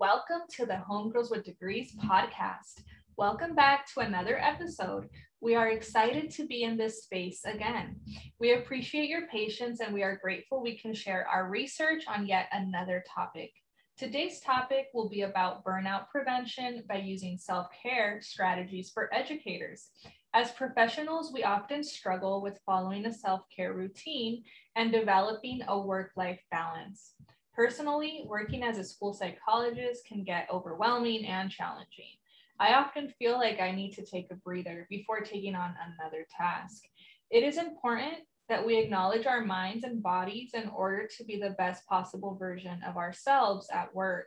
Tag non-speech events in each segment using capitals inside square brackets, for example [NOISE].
Welcome to the Homegirls with Degrees podcast. Welcome back to another episode. We are excited to be in this space again. We appreciate your patience and we are grateful we can share our research on yet another topic. Today's topic will be about burnout prevention by using self care strategies for educators. As professionals, we often struggle with following a self care routine and developing a work life balance. Personally, working as a school psychologist can get overwhelming and challenging. I often feel like I need to take a breather before taking on another task. It is important that we acknowledge our minds and bodies in order to be the best possible version of ourselves at work,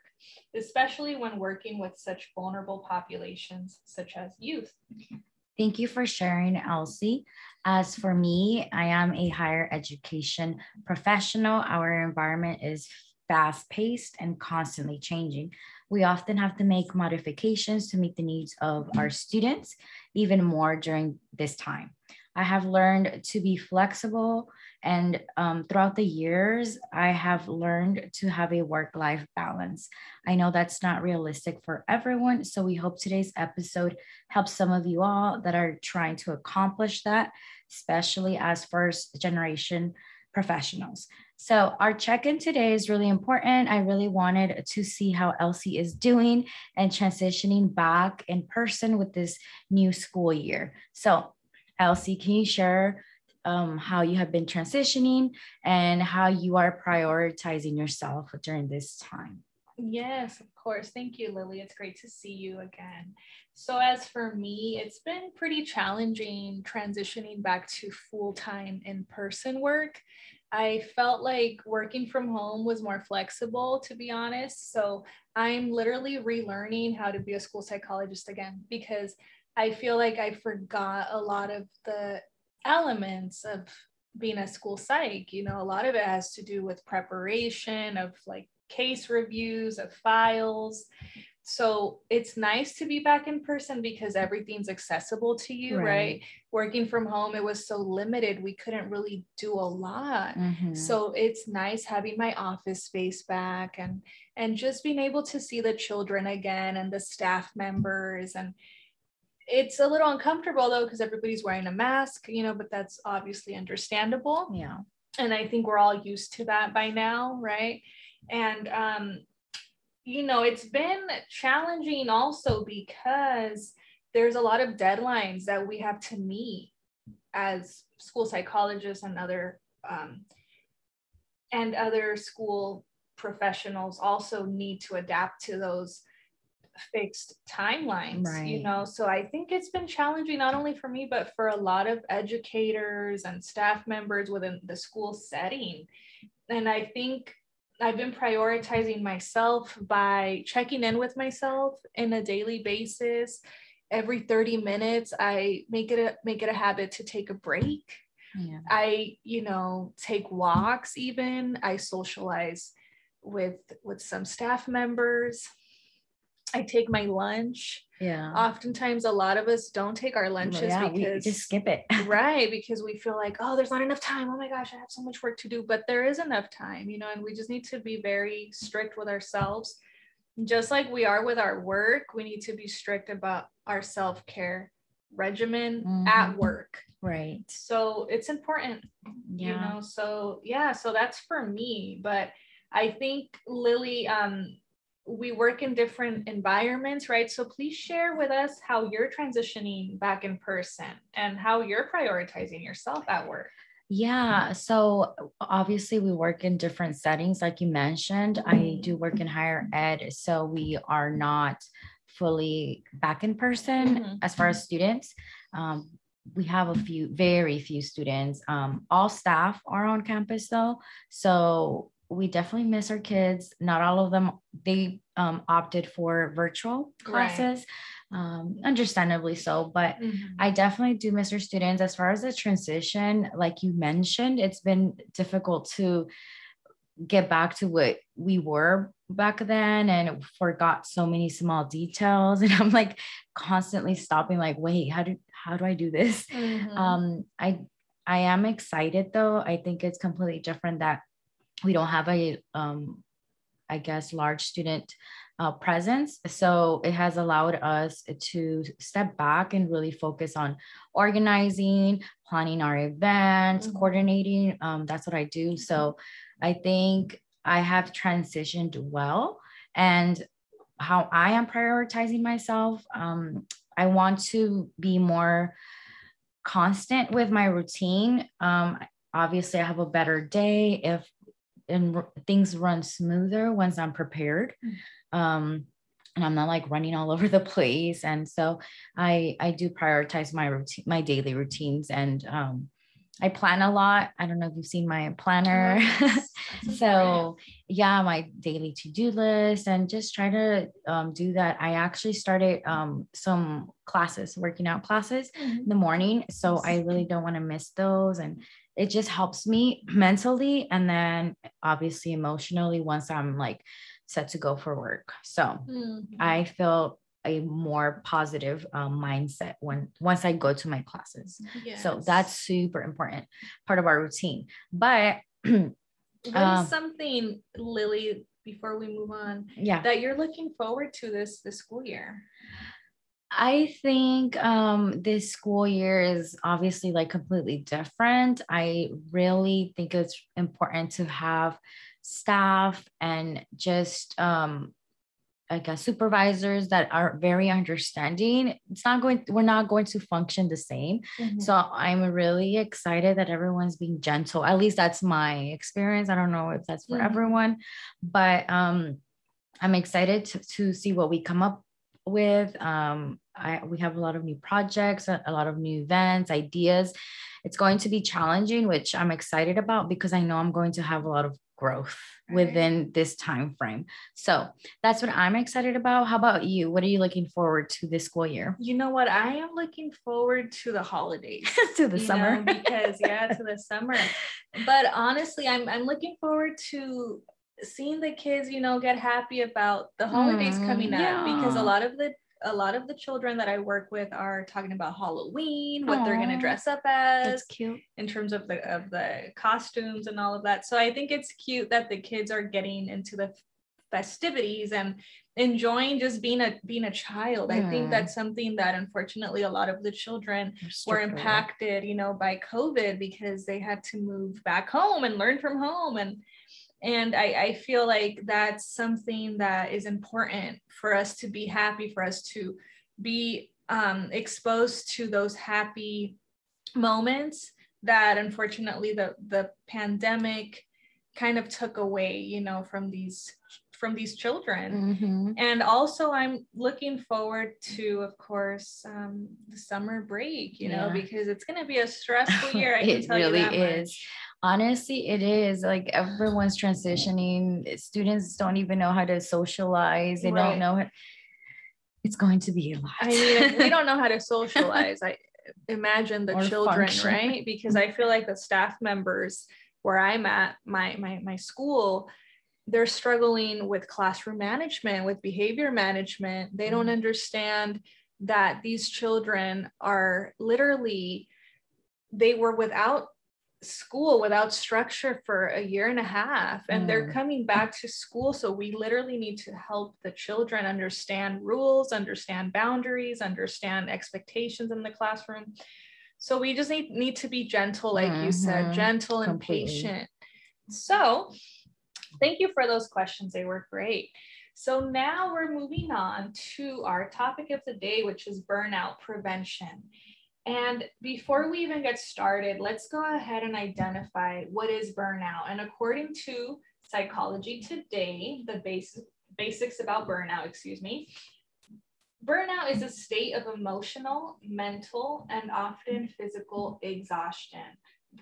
especially when working with such vulnerable populations such as youth. Thank you for sharing, Elsie. As for me, I am a higher education professional. Our environment is fast paced and constantly changing. We often have to make modifications to meet the needs of our students, even more during this time. I have learned to be flexible, and um, throughout the years, I have learned to have a work life balance. I know that's not realistic for everyone, so we hope today's episode helps some of you all that are trying to accomplish that, especially as first generation professionals. So, our check in today is really important. I really wanted to see how Elsie is doing and transitioning back in person with this new school year. So, Elsie, can you share um, how you have been transitioning and how you are prioritizing yourself during this time? Yes, of course. Thank you, Lily. It's great to see you again. So, as for me, it's been pretty challenging transitioning back to full time in person work. I felt like working from home was more flexible, to be honest. So, I'm literally relearning how to be a school psychologist again because I feel like I forgot a lot of the elements of being a school psych. You know, a lot of it has to do with preparation of like case reviews of files. So it's nice to be back in person because everything's accessible to you, right? right? Working from home, it was so limited. We couldn't really do a lot. Mm-hmm. So it's nice having my office space back and and just being able to see the children again and the staff members and it's a little uncomfortable though because everybody's wearing a mask you know but that's obviously understandable yeah and i think we're all used to that by now right and um you know it's been challenging also because there's a lot of deadlines that we have to meet as school psychologists and other um, and other school professionals also need to adapt to those fixed timelines right. you know so i think it's been challenging not only for me but for a lot of educators and staff members within the school setting and i think i've been prioritizing myself by checking in with myself in a daily basis. Every 30 minutes i make it a make it a habit to take a break. Yeah. i you know take walks even. I socialize with with some staff members I take my lunch. Yeah. Oftentimes, a lot of us don't take our lunches yeah, because we just skip it. [LAUGHS] right. Because we feel like, oh, there's not enough time. Oh my gosh, I have so much work to do. But there is enough time, you know, and we just need to be very strict with ourselves. Just like we are with our work, we need to be strict about our self care regimen mm-hmm. at work. Right. So it's important, yeah. you know. So, yeah, so that's for me. But I think Lily, um, we work in different environments, right? So please share with us how you're transitioning back in person and how you're prioritizing yourself at work. Yeah. So obviously, we work in different settings. Like you mentioned, I do work in higher ed. So we are not fully back in person mm-hmm. as far as students. Um, we have a few, very few students. Um, all staff are on campus though. So we definitely miss our kids. Not all of them, they um, opted for virtual classes, right. um, understandably so. But mm-hmm. I definitely do miss our students. As far as the transition, like you mentioned, it's been difficult to get back to what we were back then and forgot so many small details [LAUGHS] and i'm like constantly stopping like wait how do how do i do this mm-hmm. um i i am excited though i think it's completely different that we don't have a um I guess, large student uh, presence. So it has allowed us to step back and really focus on organizing, planning our events, mm-hmm. coordinating. Um, that's what I do. So I think I have transitioned well. And how I am prioritizing myself, um, I want to be more constant with my routine. Um, obviously, I have a better day if and things run smoother once I'm prepared. Mm. Um, and I'm not like running all [LAUGHS] over the place. And so I I do prioritize my routine, my daily routines, and um, I plan a lot. I don't know if you've seen my planner. [LAUGHS] so yeah, my daily to-do list and just try to um, do that. I actually started um, some classes, working out classes mm-hmm. in the morning. So I really don't want to miss those. And it just helps me mentally and then obviously emotionally once I'm like set to go for work. So mm-hmm. I feel a more positive um, mindset when once I go to my classes. Yes. So that's super important part of our routine. But [CLEARS THROAT] what um, is something, Lily, before we move on, yeah, that you're looking forward to this this school year? I think um, this school year is obviously like completely different. I really think it's important to have staff and just um, I guess supervisors that are very understanding. It's not going, we're not going to function the same. Mm-hmm. So I'm really excited that everyone's being gentle. At least that's my experience. I don't know if that's for mm-hmm. everyone, but um, I'm excited to, to see what we come up with. Um, I, we have a lot of new projects, a, lot of new events, ideas. It's going to be challenging, which I'm excited about because I know I'm going to have a lot of growth within this time frame. So that's what I'm excited about. How about you? What are you looking forward to this school year? You know what? I am looking forward to the holidays. [LAUGHS] to the summer. Know, because yeah, to the summer. [LAUGHS] But honestly, I'm I'm looking forward to seeing the kids, you know, get happy about the holidays mm, coming yeah. up because a lot of the a lot of the children that I work with are talking about Halloween, what Aww, they're going to dress up as, that's cute in terms of the of the costumes and all of that. So I think it's cute that the kids are getting into the festivities and enjoying just being a being a child. I think that's something that unfortunately a lot of the children were impacted, you know, by COVID because they had to move back home and learn from home and and I, I feel like that's something that is important for us to be happy for us to be um, exposed to those happy moments that unfortunately the the pandemic kind of took away you know from these from these children mm-hmm. and also i'm looking forward to of course um, the summer break you yeah. know because it's going to be a stressful [LAUGHS] year I it really is much honestly it is like everyone's transitioning students don't even know how to socialize they right. don't know how, it's going to be a lot i mean we [LAUGHS] don't know how to socialize i imagine the or children function. right because i feel like the staff members where i'm at my my my school they're struggling with classroom management with behavior management they don't mm-hmm. understand that these children are literally they were without school without structure for a year and a half and mm. they're coming back to school so we literally need to help the children understand rules understand boundaries understand expectations in the classroom so we just need, need to be gentle like mm-hmm. you said mm-hmm. gentle and Completely. patient so thank you for those questions they were great so now we're moving on to our topic of the day which is burnout prevention and before we even get started, let's go ahead and identify what is burnout. And according to Psychology Today, the basic, basics about burnout, excuse me, burnout is a state of emotional, mental, and often physical exhaustion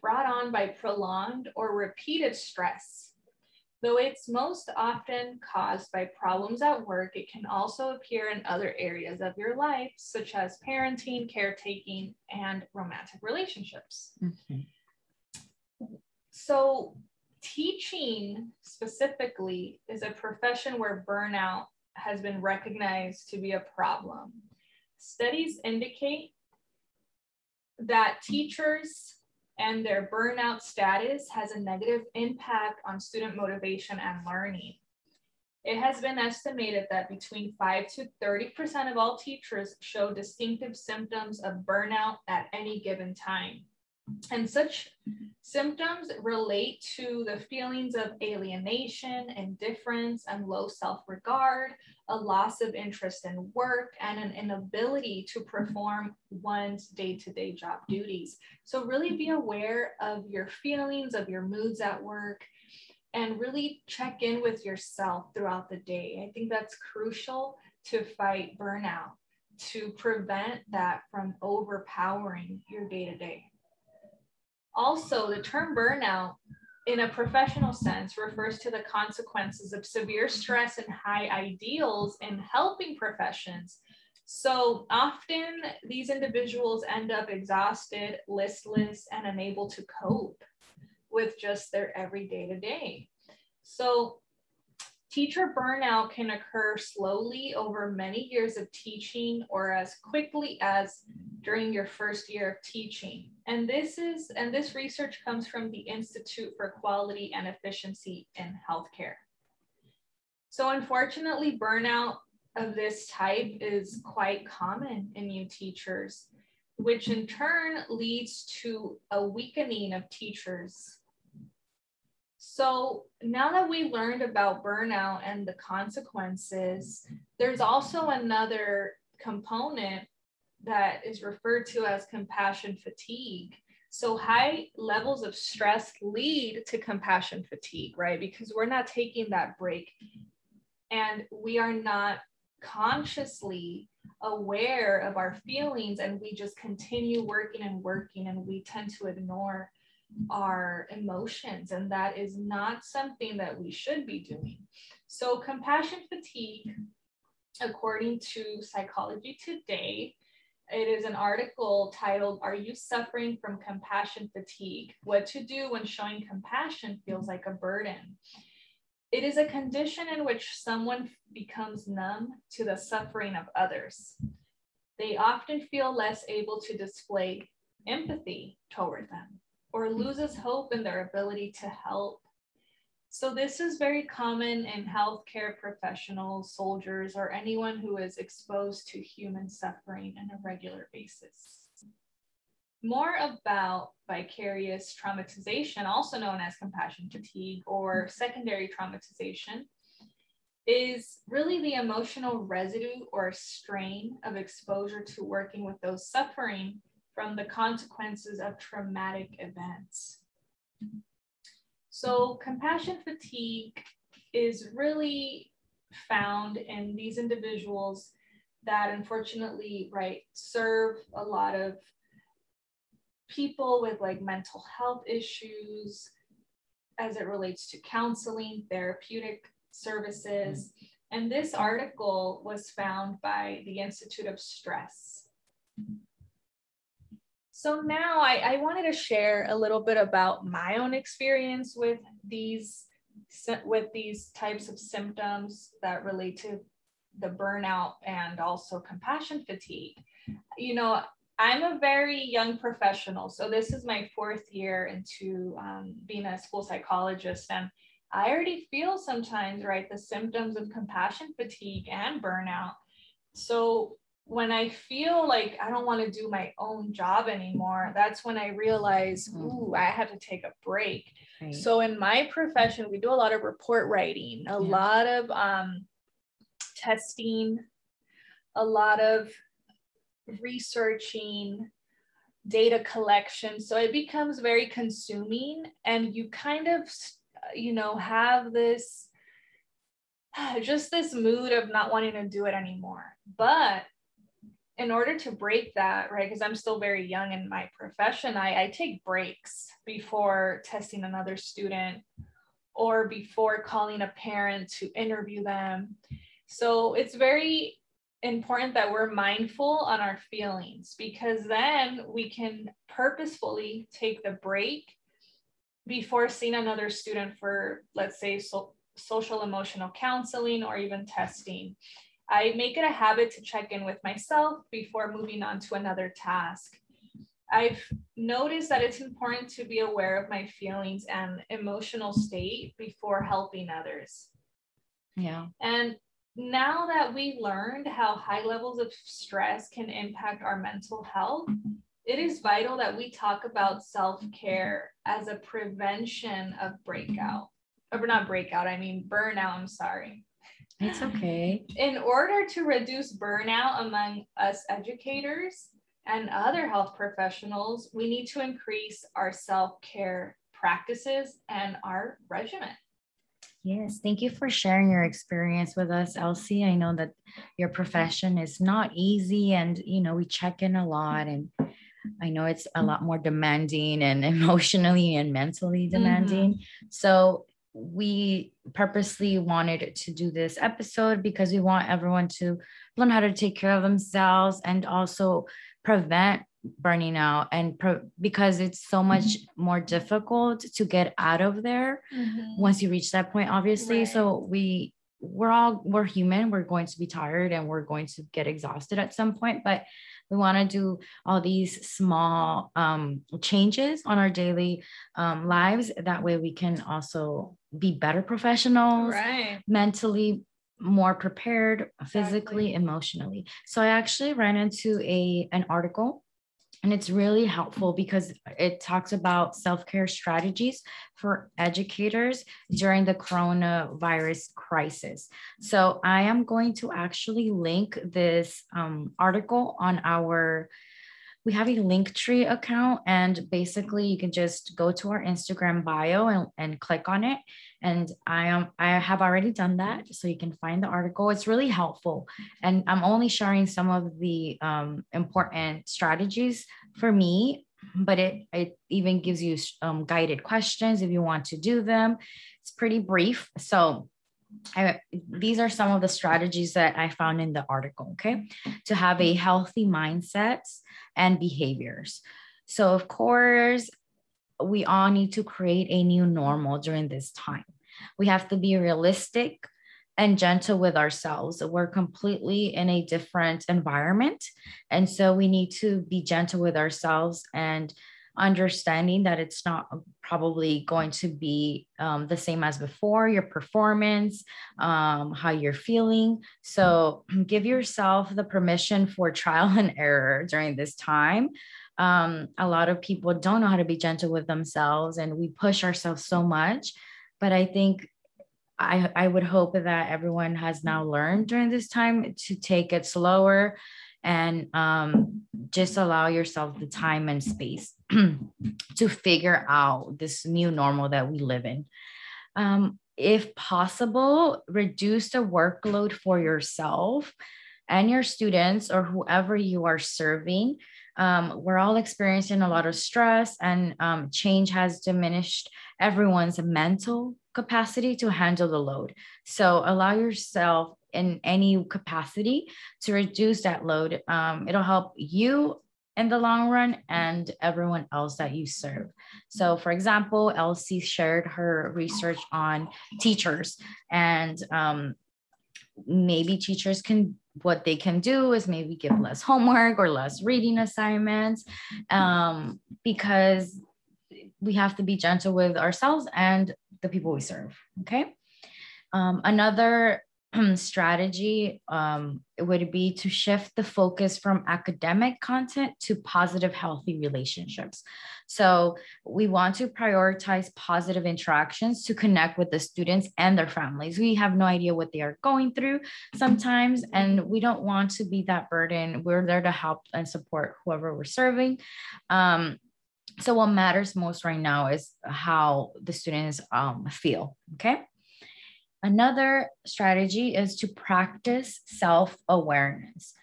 brought on by prolonged or repeated stress Though it's most often caused by problems at work, it can also appear in other areas of your life, such as parenting, caretaking, and romantic relationships. Mm-hmm. So, teaching specifically is a profession where burnout has been recognized to be a problem. Studies indicate that teachers and their burnout status has a negative impact on student motivation and learning. it has been estimated that between 5 to 30% of all teachers show distinctive symptoms of burnout at any given time. And such symptoms relate to the feelings of alienation, indifference, and low self regard, a loss of interest in work, and an inability to perform one's day to day job duties. So, really be aware of your feelings, of your moods at work, and really check in with yourself throughout the day. I think that's crucial to fight burnout, to prevent that from overpowering your day to day. Also, the term burnout in a professional sense refers to the consequences of severe stress and high ideals in helping professions. So often these individuals end up exhausted, listless, and unable to cope with just their everyday to day. So teacher burnout can occur slowly over many years of teaching or as quickly as during your first year of teaching. And this is and this research comes from the Institute for Quality and Efficiency in Healthcare. So unfortunately, burnout of this type is quite common in new teachers, which in turn leads to a weakening of teachers so now that we learned about burnout and the consequences, there's also another component that is referred to as compassion fatigue. So high levels of stress lead to compassion fatigue, right? Because we're not taking that break and we are not consciously aware of our feelings and we just continue working and working and we tend to ignore our emotions, and that is not something that we should be doing. So, compassion fatigue, according to Psychology Today, it is an article titled, Are You Suffering from Compassion Fatigue? What to Do When Showing Compassion Feels Like a Burden. It is a condition in which someone becomes numb to the suffering of others. They often feel less able to display empathy toward them or loses hope in their ability to help. So, this is very common in healthcare professionals, soldiers, or anyone who is exposed to human suffering on a regular basis. More about vicarious traumatization, also known as compassion fatigue or secondary traumatization, is really the emotional residue or strain of exposure to working with those suffering from the consequences of traumatic events. So, compassion fatigue is really found in these individuals that unfortunately, right, serve a lot of people with like mental health issues as it relates to counseling, therapeutic services. And this article was found by the Institute of Stress. So now I, I wanted to share a little bit about my own experience with these with these types of symptoms that relate to the burnout and also compassion fatigue. You know, I'm a very young professional, so this is my fourth year into um, being a school psychologist, and I already feel sometimes, right, the symptoms of compassion fatigue and burnout. So when I feel like I don't want to do my own job anymore, that's when I realize, mm. ooh, I have to take a break. Right. So in my profession, we do a lot of report writing, a yeah. lot of um, testing, a lot of researching, data collection. So it becomes very consuming, and you kind of, you know, have this [SIGHS] just this mood of not wanting to do it anymore. But in order to break that, right, because I'm still very young in my profession, I, I take breaks before testing another student or before calling a parent to interview them. So it's very important that we're mindful on our feelings because then we can purposefully take the break before seeing another student for, let's say, so, social emotional counseling or even testing. I make it a habit to check in with myself before moving on to another task. I've noticed that it's important to be aware of my feelings and emotional state before helping others. Yeah. And now that we learned how high levels of stress can impact our mental health, it is vital that we talk about self care as a prevention of breakout. Or not breakout, I mean burnout. I'm sorry. It's okay. In order to reduce burnout among us educators and other health professionals, we need to increase our self care practices and our regimen. Yes, thank you for sharing your experience with us, Elsie. I know that your profession is not easy and you know, we check in a lot and I know it's a lot more demanding and [LAUGHS] emotionally and mentally demanding. Mm-hmm. So we purposely wanted to do this episode because we want everyone to learn how to take care of themselves and also prevent burning out and pro- because it's so much more difficult to get out of there mm-hmm. once you reach that point obviously right. so we we're all we're human we're going to be tired and we're going to get exhausted at some point but we want to do all these small um, changes on our daily um, lives that way we can also be better professionals right. mentally more prepared physically exactly. emotionally so i actually ran into a an article and it's really helpful because it talks about self-care strategies for educators during the coronavirus crisis. So i am going to actually link this um, article on our we have a Linktree account and basically you can just go to our Instagram bio and, and click on it. And I am I have already done that. So you can find the article. It's really helpful. And I'm only sharing some of the um, important strategies for me, but it, it even gives you um, guided questions if you want to do them. It's pretty brief. So I, these are some of the strategies that I found in the article, okay? To have a healthy mindset and behaviors. So, of course, we all need to create a new normal during this time. We have to be realistic and gentle with ourselves. We're completely in a different environment. And so we need to be gentle with ourselves and understanding that it's not probably going to be um, the same as before, your performance, um, how you're feeling. So [CLEARS THROAT] give yourself the permission for trial and error during this time. Um, a lot of people don't know how to be gentle with themselves and we push ourselves so much. But I think I, I would hope that everyone has now learned during this time to take it slower and um, just allow yourself the time and space [CLEARS THROAT] to figure out this new normal that we live in. Um, if possible, reduce the workload for yourself and your students or whoever you are serving. Um, we're all experiencing a lot of stress, and um, change has diminished everyone's mental capacity to handle the load. So allow yourself in any capacity to reduce that load. Um, it'll help you in the long run and everyone else that you serve. So, for example, Elsie shared her research on teachers, and um, maybe teachers can what they can do is maybe give less homework or less reading assignments um, because we have to be gentle with ourselves and the people we serve. Okay. Um, another [CLEARS THROAT] strategy um, would be to shift the focus from academic content to positive, healthy relationships. So we want to prioritize positive interactions to connect with the students and their families. We have no idea what they are going through sometimes, and we don't want to be that burden. We're there to help and support whoever we're serving. Um, so what matters most right now is how the students um, feel. Okay. Another strategy is to practice self awareness.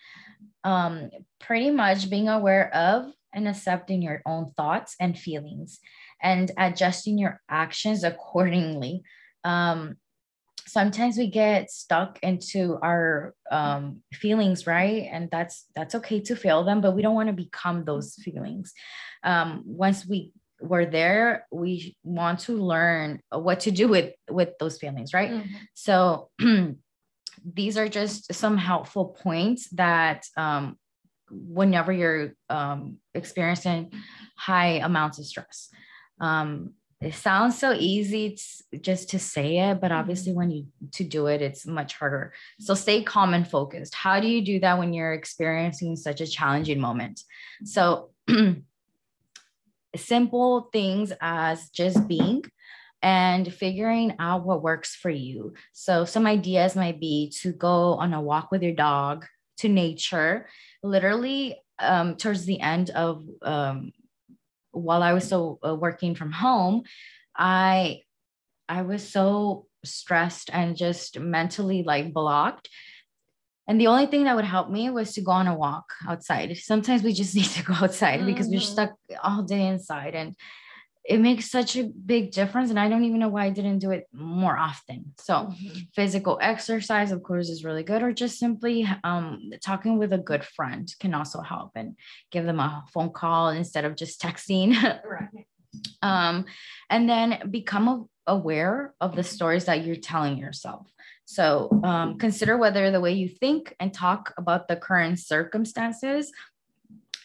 Um, pretty much being aware of and accepting your own thoughts and feelings and adjusting your actions [LAUGHS] accordingly. Um, sometimes we get stuck into our um, feelings right and that's that's okay to feel them but we don't want to become those feelings um, once we we're there we want to learn what to do with with those feelings right? Mm-hmm. so [CLEARS THROAT] these are just some helpful points that um, whenever you're um, experiencing high amounts of stress. Um, it sounds so easy just to say it but obviously mm-hmm. when you to do it it's much harder. So stay calm and focused. How do you do that when you're experiencing such a challenging moment? So [CLEARS THROAT] simple things as just being and figuring out what works for you so some ideas might be to go on a walk with your dog to nature literally um, towards the end of um, while I was still uh, working from home, I I was so stressed and just mentally like blocked. And the only thing that would help me was to go on a walk outside. Sometimes we just [LAUGHS] need to go outside mm-hmm. because we're mm-hmm. stuck all day inside. And it makes such a big difference and i don't even know why i didn't do it more often so mm-hmm. physical exercise of course is really good or just simply um, talking with a good friend can also help and give them a phone call instead of just texting right. [LAUGHS] um, and then become aware of the stories that you're telling yourself so um, consider whether the way you think and talk about the current circumstances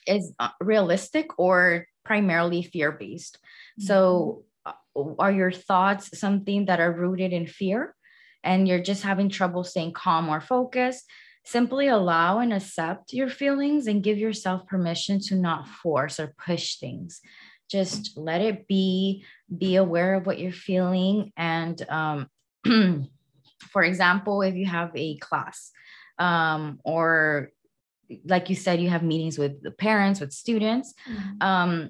is uh, realistic or primarily fear based so, uh, are your thoughts something that are rooted in fear and you're just having trouble staying calm or focused? Simply allow and accept your feelings and give yourself permission to not force or push things. Just let it be, be aware of what you're feeling. And um, [CLEARS THROAT] for example, if you have a class um, or like you said, you have meetings with the parents, with students. Mm-hmm. Um,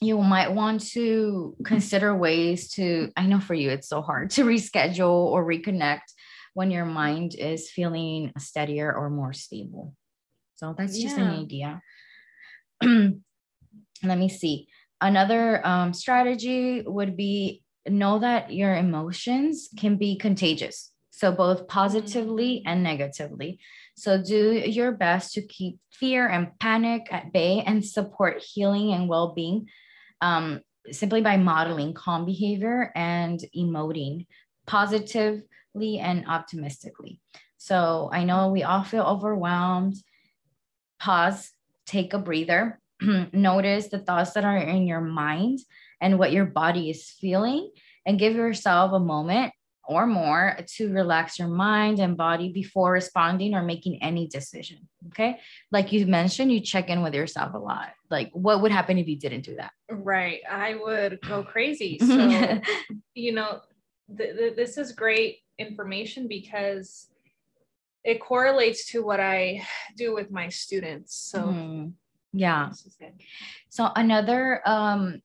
you might want to consider ways to i know for you it's so hard to reschedule or reconnect when your mind is feeling steadier or more stable so that's just yeah. an idea [CLEARS THROAT] let me see another um, strategy would be know that your emotions can be contagious so both positively mm-hmm. and negatively so do your best to keep fear and panic at bay and support healing and well-being um, simply by modeling calm behavior and emoting positively and optimistically. So I know we all feel overwhelmed. Pause, take a breather, [CLEARS THROAT] notice the thoughts that are in your mind and what your body is feeling, and give yourself a moment or more to relax your mind and body before responding or making any decision. Okay. Like you mentioned, you check in with yourself a lot. Like, what would happen if you didn't do that? Right. I would go crazy. [LAUGHS] So, you know, th- th- this is great information because it correlates to what I do with my students. So, mm, yeah. So, another um,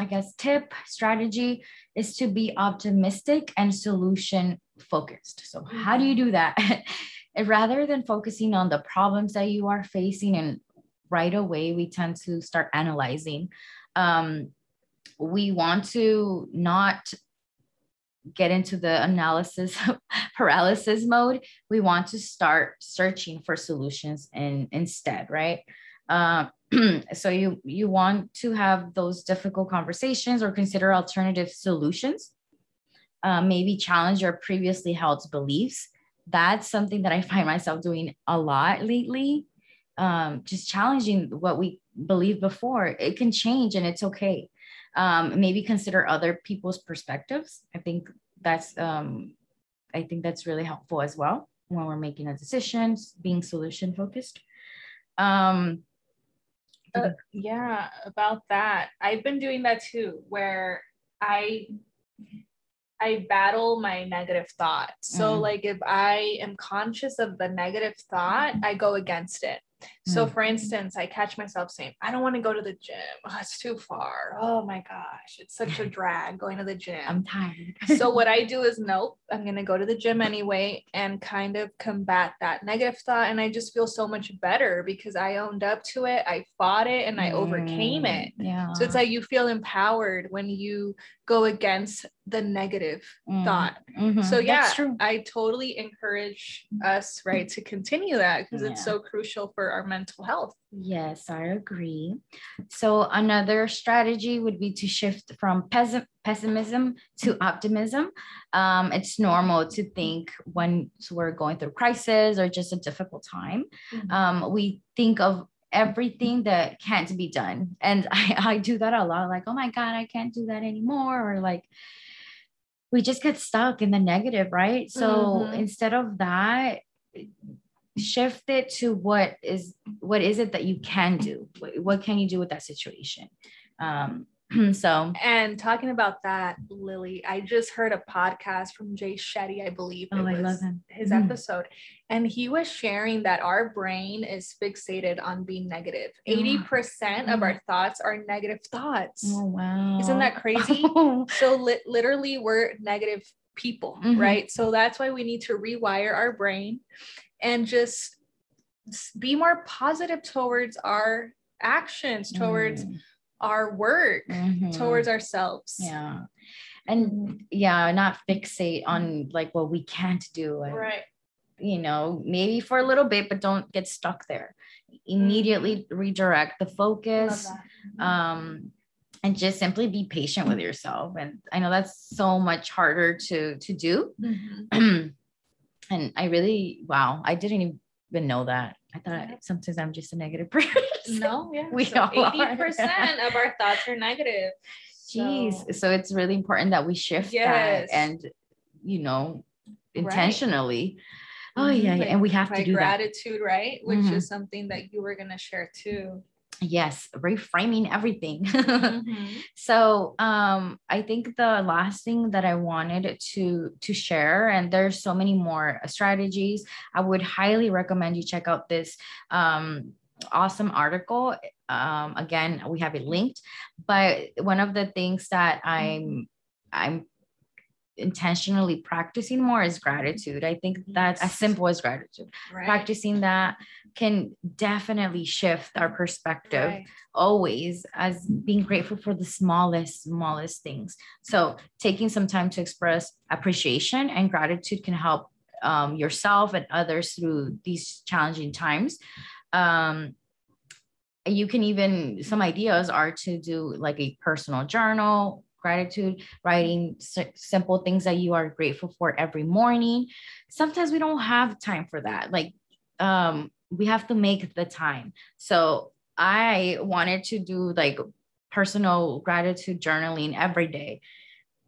I guess, tip, strategy is to be optimistic and solution focused. So, how do you do that? [LAUGHS] Rather than focusing on the problems that you are facing, and right away, we tend to start analyzing. Um, we want to not get into the analysis [LAUGHS] paralysis mode. We want to start searching for solutions and instead, right? Uh, [CLEARS THROAT] so you you want to have those difficult conversations or consider alternative solutions. Uh, maybe challenge your previously held beliefs. That's something that i [LAUGHS] find myself doing a lot lately. Um, just challenging what we believed before. It can change and it's okay. Um, maybe consider other people's perspectives. I think that's um, i think that's really helpful as well when we're making a decision being solution focused. Um, uh, yeah, about that. I've been doing that too, where I I battle my negative thought. So mm. like if I am conscious of the negative thought, I go against it. So, mm. for instance, I catch myself saying, I don't want to go to the gym. Oh, it's too far. Oh my gosh, it's such a [LAUGHS] drag going to the gym. I'm tired. so, what [LAUGHS] I do is, nope, I'm going to go to the gym anyway and kind of combat that negative thought. And I just feel so much better because I owned up to it, I fought it, and I mm. overcame it. Yeah. So, it's like you feel empowered when you go against the negative mm. thought. Mm-hmm. So yeah, I totally encourage us right to continue that because yeah. it's so crucial for our mental health. Yes, I agree. So another strategy would be to shift from pessimism to optimism. Um, it's normal to think when we're going through crisis or just a difficult time, mm-hmm. um, we think of everything that can't be done. And [LAUGHS] I, I do that a lot, like, oh my God, I can't do that anymore. Or like, we just get stuck in the negative, right? So mm-hmm. instead of that, shift it to what is what is it that you can do? What, what can you do with that situation? Um, [CLEARS THROAT] so. And talking about that lily i just heard a podcast from jay shetty i believe oh, I love him. his mm. episode. And he was sharing that our brain is fixated on being negative. 80% mm. of our thoughts are negative thoughts. Oh wow. Isn't that crazy? [LAUGHS] So li- literally we're negative people mm-hmm. right? So that's why we need to rewire our brain and just be more positive towards our actions towards mm our work mm-hmm. towards ourselves. Yeah. And yeah, not fixate on like what we can't do. And, right. You know, maybe for a little bit, but don't get stuck there. Immediately mm-hmm. redirect the focus. Mm-hmm. Um, and just simply be patient with yourself. And I know that's so much harder to to do. Mm-hmm. [CLEARS THROAT] and I really, wow, I didn't even know that. I thought sometimes I'm just a negative [LAUGHS] person. No, yeah. We so all 80% of our thoughts are negative. Jeez. So, so it's really important that we shift yes. that and you know, intentionally. Right. Oh yeah, like, and we have to do gratitude, that. right? Which mm-hmm. is something that you were gonna share too yes reframing everything. [LAUGHS] Mm-hmm. so um i think the last thing that i wanted to to share and there's so many more strategies i would highly recommend you check out this um awesome article. Um again we have it linked but one of the things that i'm i'm intentionally practicing more is gratitude. I think that's as simple as gratitude. Right. Practicing that can definitely shift our perspective right. always as being grateful for the smallest, smallest things. So taking some time to express appreciation and gratitude can help um, yourself and others through these challenging times. Um, you can even some ideas are to do like a personal journal gratitude, writing simple things that you are grateful for every morning. Sometimes we don't have time for that. Like, um, we have to make the time. So I wanted to do like personal gratitude journaling every day.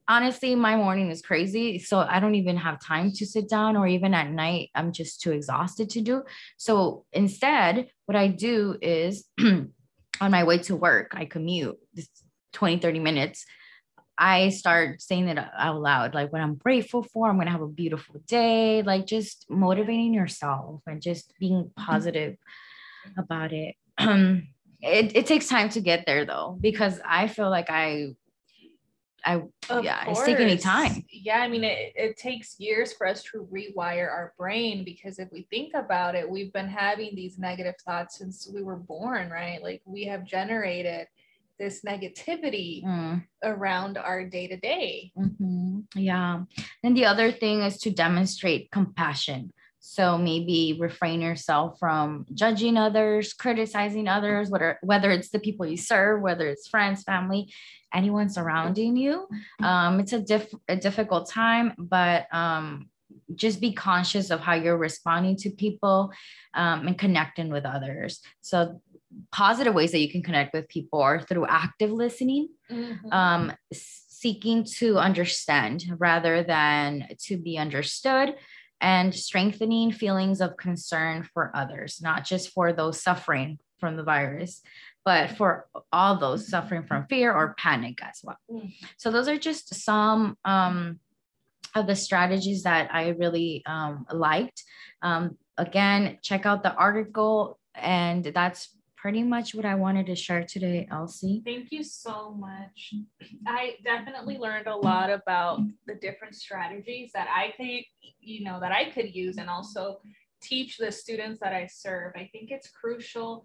Honestly, my morning is crazy. So I don't even have time to sit down, or even at night, I'm just too exhausted to do. So instead, what I do is [CLEARS THROAT] on my way to work, I commute 20, 30 minutes. I start saying it out loud, like what I'm grateful for. I'm going to have a beautiful day, like just motivating yourself and just being mm-hmm. positive about it. it, it takes time to get there though, because I feel like I, I, of yeah, course. it's taking me time. Yeah. I mean, it, it takes years for us to rewire our brain because if we think about it, we've been having these negative thoughts since we were born, right? Like we have generated this negativity mm. around our day to day. Yeah. And the other thing is to demonstrate compassion. So maybe refrain yourself from judging others, criticizing others, whether whether it's the people you serve, whether it's friends, family, anyone surrounding you. Um, it's a diff- a difficult time, but um, just be conscious of how you're responding to people um, and connecting with others. So positive ways that you can connect with people are through active listening, mm-hmm. um, seeking to understand rather than to be understood, and strengthening feelings of concern for others, not just for those suffering from the virus, but for all those suffering from fear or panic as well. Mm. So, those are just some um, of the strategies that I really um, liked. Um, again, check out the article, and that's pretty much what I wanted to share today, Elsie. Thank you so much. I definitely learned a lot about the different strategies that I could, you know, that I could use and also teach the students that I serve. I think it's crucial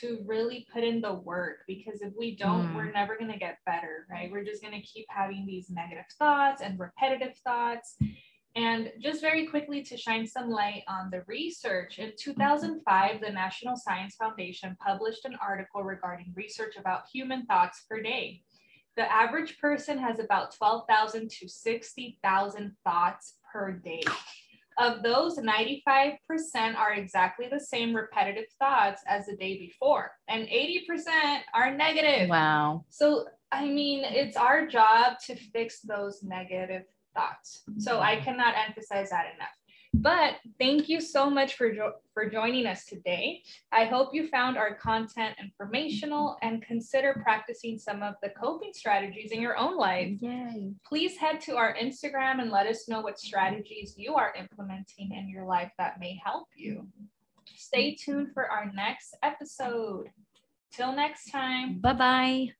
to really put in the work because if we don't, mm. we're never going to get better, right? We're just going to keep having these negative thoughts and repetitive thoughts and just very quickly to shine some light on the research, in 2005, the National Science Foundation published an article regarding research about human thoughts per day. The average person has about 12,000 to 60,000 thoughts per day. Of those, 95% are exactly the same repetitive thoughts as the day before, and 80% are negative. Wow. So, I mean, it's our job to fix those negative thoughts. So, I mm-hmm. cannot emphasize that enough. But thank you so much for, jo- for joining us today. I hope you found our content informational mm-hmm. and consider practicing some of the coping strategies in your own life. Yay. Please head to our Instagram and let us know what strategies you are implementing in your life that may help you. Stay mm-hmm. tuned for our next episode. Till next time. Bye bye.